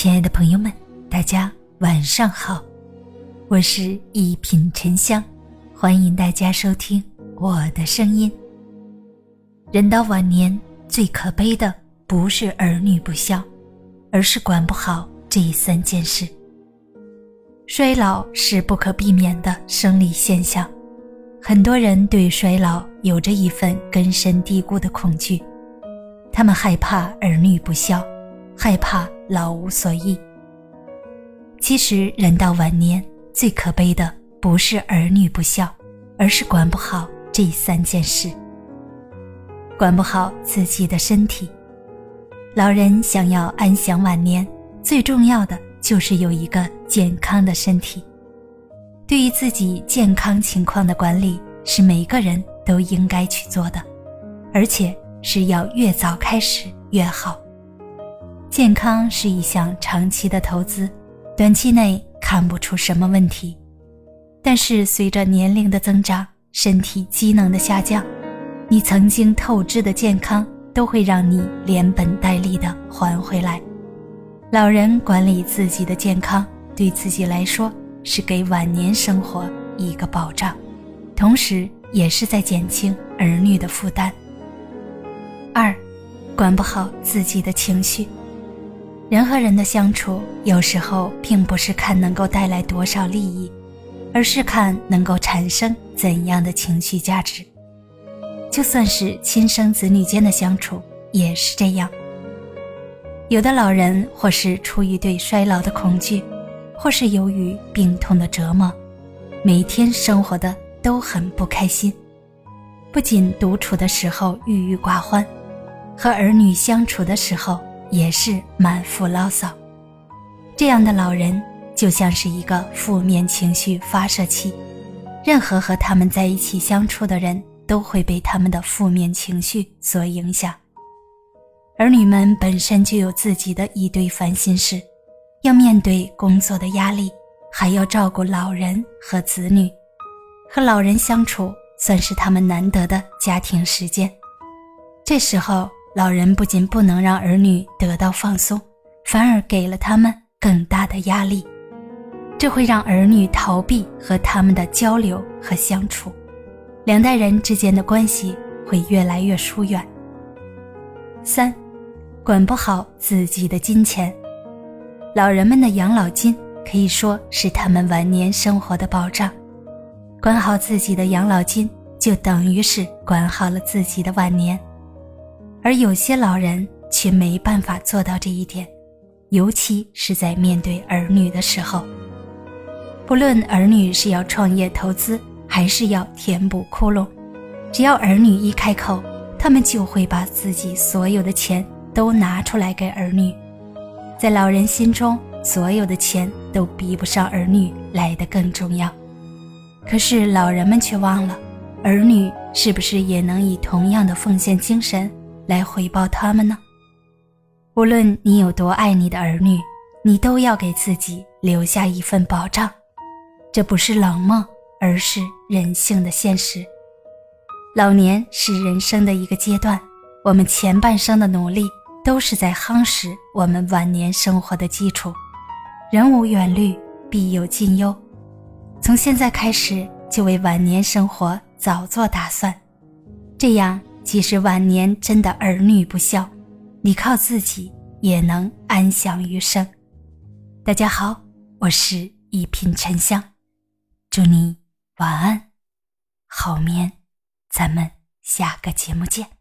亲爱的朋友们，大家晚上好，我是一品沉香，欢迎大家收听我的声音。人到晚年，最可悲的不是儿女不孝，而是管不好这三件事。衰老是不可避免的生理现象，很多人对衰老有着一份根深蒂固的恐惧，他们害怕儿女不孝。害怕老无所依。其实人到晚年，最可悲的不是儿女不孝，而是管不好这三件事。管不好自己的身体。老人想要安享晚年，最重要的就是有一个健康的身体。对于自己健康情况的管理，是每个人都应该去做的，而且是要越早开始越好。健康是一项长期的投资，短期内看不出什么问题，但是随着年龄的增长，身体机能的下降，你曾经透支的健康都会让你连本带利的还回来。老人管理自己的健康，对自己来说是给晚年生活一个保障，同时也是在减轻儿女的负担。二，管不好自己的情绪。人和人的相处，有时候并不是看能够带来多少利益，而是看能够产生怎样的情绪价值。就算是亲生子女间的相处，也是这样。有的老人或是出于对衰老的恐惧，或是由于病痛的折磨，每天生活的都很不开心，不仅独处的时候郁郁寡欢，和儿女相处的时候。也是满腹牢骚，这样的老人就像是一个负面情绪发射器，任何和他们在一起相处的人都会被他们的负面情绪所影响。儿女们本身就有自己的一堆烦心事，要面对工作的压力，还要照顾老人和子女，和老人相处算是他们难得的家庭时间，这时候。老人不仅不能让儿女得到放松，反而给了他们更大的压力，这会让儿女逃避和他们的交流和相处，两代人之间的关系会越来越疏远。三，管不好自己的金钱，老人们的养老金可以说是他们晚年生活的保障，管好自己的养老金，就等于是管好了自己的晚年。而有些老人却没办法做到这一点，尤其是在面对儿女的时候。不论儿女是要创业投资，还是要填补窟窿，只要儿女一开口，他们就会把自己所有的钱都拿出来给儿女。在老人心中，所有的钱都比不上儿女来的更重要。可是老人们却忘了，儿女是不是也能以同样的奉献精神？来回报他们呢？无论你有多爱你的儿女，你都要给自己留下一份保障。这不是冷漠，而是人性的现实。老年是人生的一个阶段，我们前半生的努力都是在夯实我们晚年生活的基础。人无远虑，必有近忧。从现在开始，就为晚年生活早做打算，这样。即使晚年真的儿女不孝，你靠自己也能安享余生。大家好，我是一品沉香，祝你晚安，好眠，咱们下个节目见。